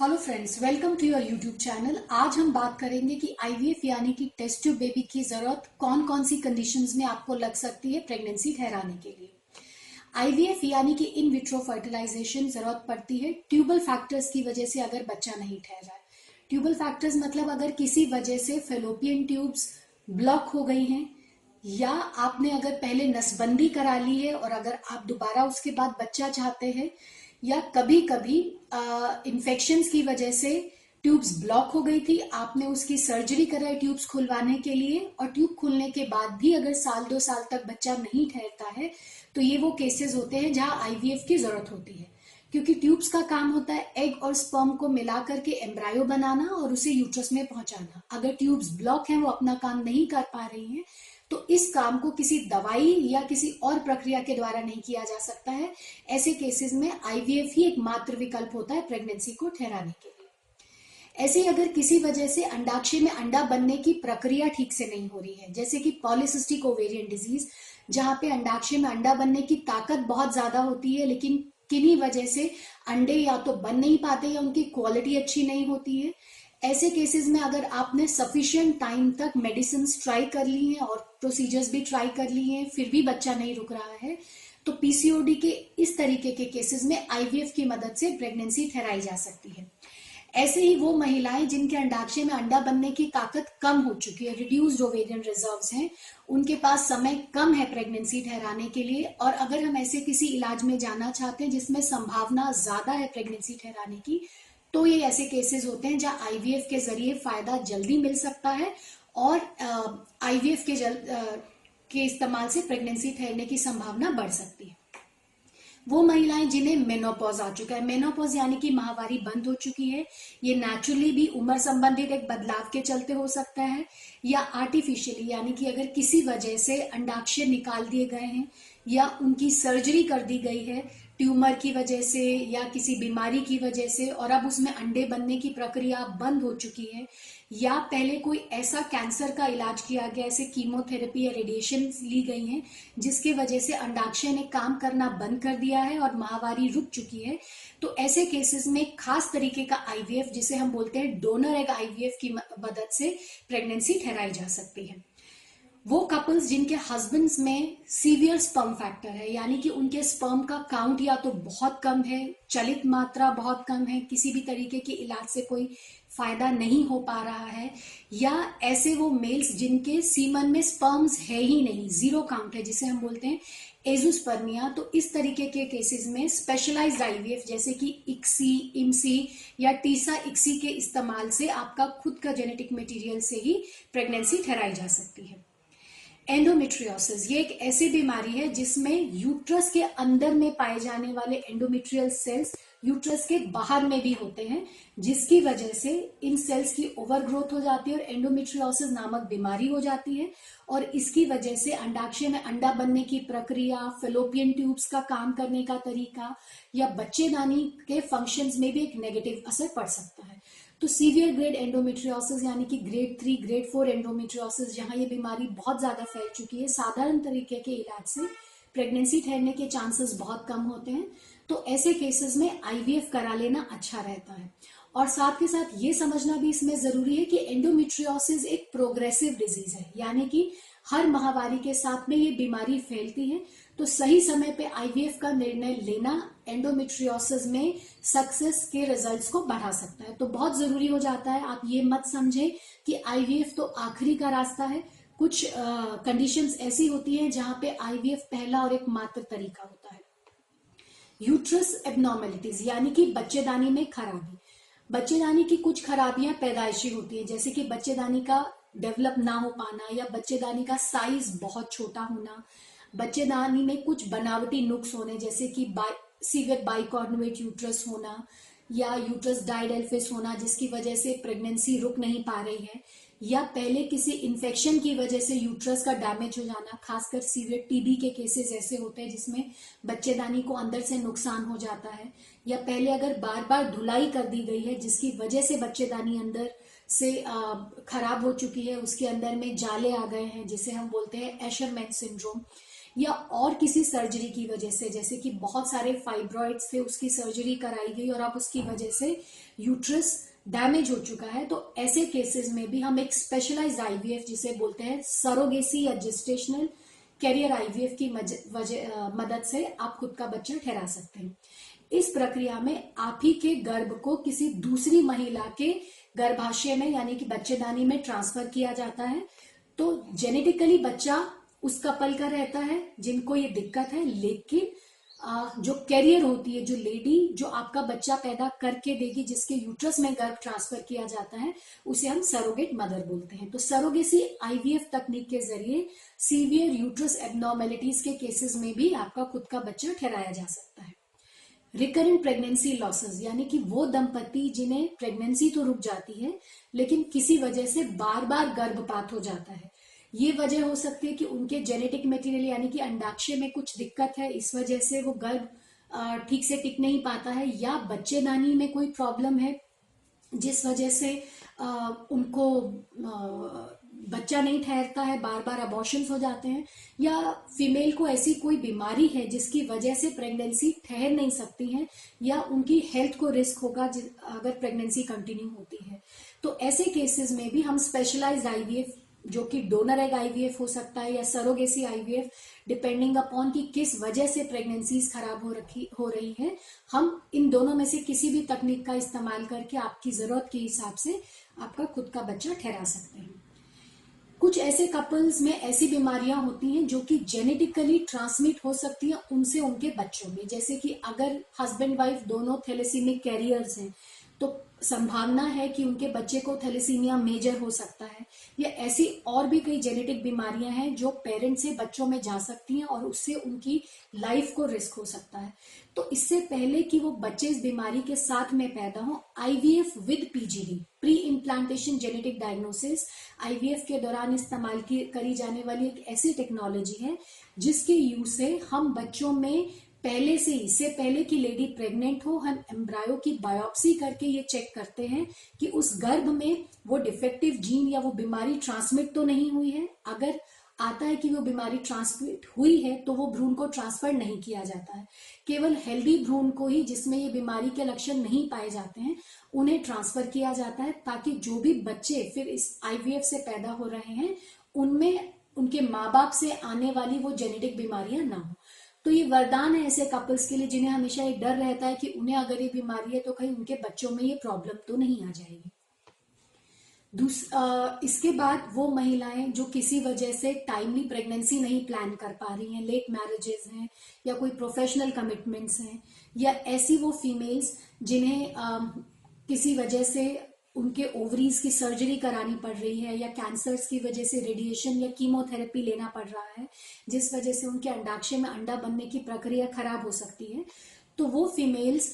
Hello friends welcome to your YouTube channel आज हम बात करेंगे कि आईवीएफ यानी कि टेस्ट ट्यूब बेबी की ज़रूरत कौन कौन सी कंडीशंस में आपको लग सकती है प्रेगनेंसी ठहराने के लिए। आईवीएफ यानी कि इन विट्रो फर्टिलाइजेशन ज़रूरत पड़ती है। ट्यूबल फैक्टर्स की वजह से अगर बच्चा नहीं ठहरा है। ट्यूबल फैक्टर्स मतलब अगर किसी वजह से फेलोपियन ट्यूब्स ब्लॉक हो गई हैं, या आपने अगर पहले नसबंदी करा ली है और अगर आप दोबारा उसके बाद बच्चा चाहते हैं या कभी कभी इन्फेक्शन की वजह से ट्यूब्स ब्लॉक हो गई थी, आपने उसकी सर्जरी कराई ट्यूब्स खुलवाने के लिए और ट्यूब खुलने के बाद भी अगर साल दो साल तक बच्चा नहीं ठहरता है तो ये वो केसेस होते हैं जहाँ आईवीएफ की ज़रूरत होती है। क्योंकि ट्यूब्स का काम होता है एग और स्पर्म को मिला करके एम्ब्रायो बनाना और उसे यूट्रस में पहुंचाना। अगर ट्यूब्स ब्लॉक हैं, वो अपना काम नहीं कर पा रही हैं तो इस काम को किसी दवाई या किसी और प्रक्रिया के द्वारा नहीं किया जा सकता है। ऐसे केसेस में आईवीएफ ही एक मात्र विकल्प होता है प्रेगनेंसी को ठहराने के लिए। ऐसे अगर किसी वजह से अंडाक्षय में अंडा बनने की प्रक्रिया ठीक से नहीं हो रही है, जैसे कि पॉलिसिस्टिक ओवेरियन डिज़ीज़ जहाँ पे अंडाक्षय में अंडा बनने की ताकत बहुत ज़्यादा होती है, लेकिन किन्हीं वजह से अंडे या तो बन नहीं पाते या उनकी क्वालिटी अच्छी नहीं होती है ऐसे केसेस में अगर आपने सफिशियंट टाइम तक मेडिसिन ट्राई कर ली हैं और प्रोसीजर्स भी ट्राई कर ली हैं, फिर भी बच्चा नहीं रुक रहा है तो पीसीओडी के इस तरीके के केसेस में आईवीएफ की मदद से प्रेगनेंसी ठहराई जा सकती है। ऐसे ही वो महिलाएँ जिनके अंडाक्षय में अंडा बनने की ताकत कम हो चुकी है रिड्यूस्ड ओवेरियन रिजर्व्स हैं, उनके पास समय कम है प्रेगनेंसी ठहराने के लिए और अगर हम ऐसे किसी इलाज में जाना चाहते हैं जिसमें संभावना ज़्यादा है प्रेगनेंसी ठहराने की तो ये ऐसे केसेस होते हैं जहाँ आईवीएफ के ज़रिए फ़ायदा जल्दी मिल सकता है और आईवीएफ के जल आ, के इस्तेमाल से प्रेगनेंसी ठहरने की संभावना बढ़ सकती है। वो महिलाएँ जिन्हें मेनोपॉज आ चुका है मेनोपॉज यानी कि महावारी बंद हो चुकी है ये नेचुरली भी उम्र संबंधित एक बदलाव के चलते हो सकता है या आर्टिफिशियली यानी कि अगर किसी वजह से अंडाक्षर निकाल दिए गए हैं या उनकी सर्जरी कर दी गई है ट्यूमर की वजह से या किसी बीमारी की वजह से और अब उसमें अंडे बनने की प्रक्रिया बंद हो चुकी है, या पहले कोई ऐसा कैंसर का इलाज किया गया, ऐसे कीमोथेरेपी या रेडिएशन ली गई हैं, जिसके वजह से अंडाक्षय ने काम करना बंद कर दिया है और महावारी रुक चुकी है। तो ऐसे केसेस में खास तरीके का आईवीएफ जिसे हम बोलते हैं डोनर एग आईवीएफ की मदद से प्रेगनेंसी ठहराई जा सकती है। वो कपल्स जिनके हस्बैंड्स में सीवियर स्पर्म फैक्टर है, यानी कि उनके स्पर्म का काउंट या तो बहुत कम है, चलित मात्रा बहुत कम है, किसी भी तरीके के इलाज से कोई फ़ायदा नहीं हो पा रहा है, या ऐसे वो मेल्स जिनके सीमन में स्पर्म्स है ही नहीं ज़ीरो काउंट है, जिसे हम बोलते हैं एजुस्पर्मिया तो इस तरीके के केसेस में स्पेशलाइज्ड आईवीएफ जैसे कि इक्सी इमसी या टीसा इक्सी के इस्तेमाल से आपका खुद का जेनेटिक मटेरियल से ही प्रेगनेंसी ठहराई जा सकती है। एंडोमेट्रियोसिस ये एक ऐसी बीमारी है जिसमें यूट्रस के अंदर में पाए जाने वाले एंडोमेट्रियल सेल्स यूट्रस के बाहर में भी होते हैं, जिसकी वजह से इन सेल्स की ओवर ग्रोथ हो जाती है और एंडोमेट्रियोसिस नामक बीमारी हो जाती है। और इसकी वजह से अंडाक्षय में अंडा बनने की प्रक्रिया फेलोपियन ट्यूब्स का काम करने का तरीका या बच्चेदानी के फ़ंक्शंस में भी एक नेगेटिव असर पड़ सकता है। तो सीवियर ग्रेड एंडोमेट्रियोसिस यानी कि grade three grade four endometriosis जहाँ ये बीमारी बहुत ज़्यादा फैल चुकी है, साधारण तरीके के इलाज से प्रेगनेंसी ठहरने के चांसेस बहुत कम होते हैं। तो ऐसे केसेस में आईवीएफ करा लेना अच्छा रहता है। और साथ के साथ ये समझना भी इसमें ज़रूरी है कि एंडोमेट्रियोसिस एक प्रोग्रेसिव डिज़ीज़ है। यानी कि हर महावारी के साथ में ये बीमारी फैलती है तो सही समय पे आईवीएफ का निर्णय लेना एंडोमेट्रियोसिस में सक्सेस के रिजल्ट्स को बढ़ा सकता है। तो बहुत ज़रूरी हो जाता है। आप ये मत समझे कि आईवीएफ तो आखिरी का रास्ता है। कुछ कंडीशंस ऐसी होती हैं जहाँ पे आईवीएफ पहला और एक मात्र तरीका होता है। यूट्रस एबनॉर्मेलिटीज यानी कि बच्चेदानी में खराबी। बच्चेदानी की कुछ खराबियाँ पैदाइशी होती है, जैसे कि बच्चेदानी का डेवलप ना हो पाना या बच्चेदानी का साइज़ बहुत छोटा होना। बच्चेदानी में कुछ बनावटी नुक्स होने, जैसे कि बाई सीवियर बाइकॉर्नोवेट यूट्रस होना या यूट्रस डाइडेल्फिस होना जिसकी वजह से प्रेगनेंसी रुक नहीं पा रही है, या पहले किसी इन्फेक्शन की वजह से यूट्रस का डैमेज हो जाना, खासकर सीवियर टीबी के केसेस ऐसे होते हैं जिसमें बच्चेदानी को अंदर से नुकसान हो जाता है, या पहले अगर बार बार धुलाई कर दी गई है जिसकी वजह से बच्चेदानी अंदर से खराब हो चुकी है, उसके अंदर में जाले आ गए हैं, जिसे हम बोलते हैं एशरमैन सिंड्रोम। या और किसी सर्जरी की वजह से, जैसे कि बहुत सारे फाइब्रॉइड्स थे उसकी सर्जरी कराई गई और अब उसकी वजह से यूट्रस डैमेज हो चुका है। तो ऐसे केसेस में भी हम एक स्पेशलाइज्ड आईवीएफ जिसे बोलते हैं सरोगेसी या जिस्टेशनल कैरियर आईवीएफ की मदद से आप खुद का बच्चा ठहरा सकते हैं। इस प्रक्रिया में आप ही के गर्भ को किसी दूसरी महिला के गर्भाशय में, यानी कि बच्चेदानी में ट्रांसफ़र किया जाता है। तो जेनेटिकली बच्चा उस कपल का रहता है, जिनको ये दिक्कत है, लेकिन जो कैरियर होती है, जो लेडी जो आपका बच्चा पैदा करके देगी, जिसके यूट्रस में गर्भ ट्रांसफ़र किया जाता है, उसे हम सरोगेट मदर बोलते हैं। तो सरोगेसी आईवीएफ तकनीक के ज़रिए सीवियर यूट्रस एबनॉर्मेलिटीज के केसेस में भी आपका खुद का बच्चा ठहराया जा सकता है। रिकरेंट प्रेगनेंसी लॉसेस यानी कि वो दंपति जिन्हें प्रेगनेंसी तो रुक जाती है, लेकिन किसी वजह से बार बार गर्भपात हो जाता है। ये वजह हो सकती है कि उनके जेनेटिक मटेरियल यानी कि अंडाक्षय में कुछ दिक्कत है, इस वजह से वो गर्भ ठीक से टिक नहीं पाता है, या बच्चेदानी में कोई प्रॉब्लम है, जिस वजह से उनको बच्चा नहीं ठहरता है बार बार अबॉर्शन हो जाते हैं, या फीमेल को ऐसी कोई बीमारी है जिसकी वजह से प्रेगनेंसी ठहर नहीं सकती है, या उनकी हेल्थ को रिस्क होगा अगर प्रेगनेंसी कंटिन्यू होती है। तो ऐसे केसेस में भी हम स्पेशलाइज्ड आईवीएफ जो कि डोनर एग आईवीएफ हो सकता है या सरोगेसी आईवीएफ डिपेंडिंग अपॉन कि किस वजह से प्रेगनेंसीज खराब हो रखी, हो रही है, हम इन दोनों में से किसी भी तकनीक का इस्तेमाल करके आपकी ज़रूरत के हिसाब से आपका खुद का बच्चा ठहरा सकते हैं। कुछ ऐसे कपल्स में ऐसी बीमारियाँ होती हैं जो कि जेनेटिकली ट्रांसमिट हो सकती हैं उनसे उनके बच्चों में। जैसे कि अगर हस्बैंड वाइफ दोनों थैलेसीमिक कैरियर्स हैं तो संभावना है कि उनके बच्चे को थैलेसीमिया मेजर हो सकता है या ऐसी और भी कई जेनेटिक बीमारियाँ हैं जो पेरेंट से बच्चों में जा सकती हैं और उससे उनकी लाइफ को रिस्क हो सकता है। तो इससे पहले कि वो बच्चे इस बीमारी के साथ में पैदा हो IVF with PGD preimplantation genetic diagnosis IVF के दौरान इस्तेमाल की, करी जाने वाली एक ऐसी टेक्नोलॉजी है जिसके यूज़ से हम बच्चों में पहले से, इससे पहले कि लेडी प्रेग्नेंट हो, हम एम्ब्रायो की बायोप्सी करके ये चेक करते हैं कि उस गर्भ में वो डिफेक्टिव जीन या वो बीमारी ट्रांसमिट तो नहीं हुई है। अगर आता है कि वो बीमारी ट्रांसमिट हुई है तो वो भ्रूण को ट्रांसफ़र नहीं किया जाता है। केवल हेल्दी भ्रूण को ही जिसमें ये बीमारी के लक्षण नहीं पाए जाते हैं, उन्हें ट्रांसफ़र किया जाता है ताकि जो भी बच्चे फिर इस आईवीएफ से पैदा हो रहे हैं, उनमें, उनके माँ बाप से आने वाली वो जेनेटिक बीमारियाँ ना हो। तो ये वरदान है ऐसे कपल्स के लिए जिन्हें हमेशा एक डर रहता है कि उन्हें अगर ये बीमारी है तो कहीं उनके बच्चों में ये प्रॉब्लम तो नहीं आ जाएगी। इसके बाद वो महिलाएँ जो किसी वजह से टाइमली प्रेगनेंसी नहीं प्लान कर पा रही हैं लेट मैरिजेस हैं, या कोई प्रोफेशनल कमिटमेंट्स हैं, या ऐसी वो फीमेल्स जिन्हें किसी वजह से उनके ओवरीज की सर्जरी करानी पड़ रही है या कैंसर्स की वजह से रेडिएशन या कीमोथेरेपी लेना पड़ रहा है, जिस वजह से उनके अंडाक्षय में अंडा बनने की प्रक्रिया खराब हो सकती है तो वो फीमेल्स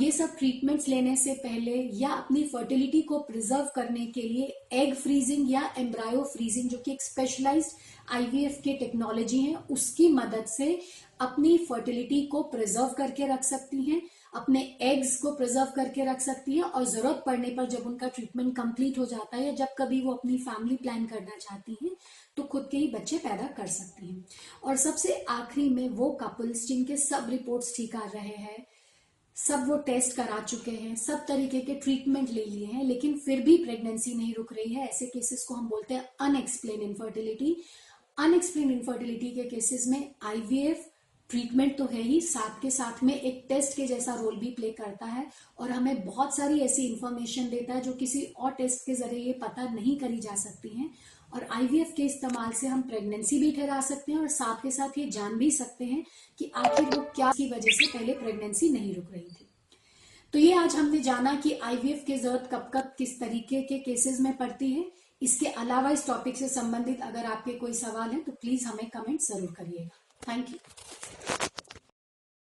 ये सब ट्रीटमेंट्स लेने से पहले या अपनी फर्टिलिटी को प्रिजर्व करने के लिए एग फ्रीजिंग या एम्ब्रायो फ्रीजिंग जो कि एक स्पेशलाइज्ड आईवीएफ के टेक्नोलॉजी है, उसकी मदद से अपनी फर्टिलिटी को प्रिजर्व करके रख सकती हैं। अपने एग्स को प्रिजर्व करके रख सकती है और ज़रूरत पड़ने पर जब उनका ट्रीटमेंट कंप्लीट हो जाता है या जब कभी वो अपनी फैमिली प्लान करना चाहती हैं तो खुद के ही बच्चे पैदा कर सकती हैं। और सबसे आखिरी में वो कपल्स जिनके सब रिपोर्ट्स ठीक आ रहे हैं, सब वो टेस्ट करा चुके हैं, सब तरीके के ट्रीटमेंट ले लिए हैं, लेकिन फिर भी प्रेगनेंसी नहीं रुक रही है, ऐसे केसेस को हम बोलते हैं अनएक्सप्लेन इनफर्टिलिटी अनएक्सप्लेन इनफर्टिलिटी के केसेस में आईवीएफ ट्रीटमेंट तो है ही, साथ के साथ में एक टेस्ट के जैसा रोल भी प्ले करता है और हमें बहुत सारी ऐसी इंफॉर्मेशन देता है जो किसी और टेस्ट के ज़रिए पता नहीं करी जा सकती हैं। और आईवीएफ के इस्तेमाल से हम प्रेगनेंसी भी ठहरा सकते हैं और साथ के साथ ये जान भी सकते हैं कि आखिर वो क्या की वजह से पहले प्रेगनेंसी नहीं रुक रही थी। तो ये आज हमने जाना कि आईवीएफ की ज़रूरत कब कब किस तरीके के केसेस में पड़ती है। इसके अलावा इस टॉपिक से संबंधित अगर आपके कोई सवाल है तो प्लीज़ हमें कमेंट ज़रूर करिएगा। thank you.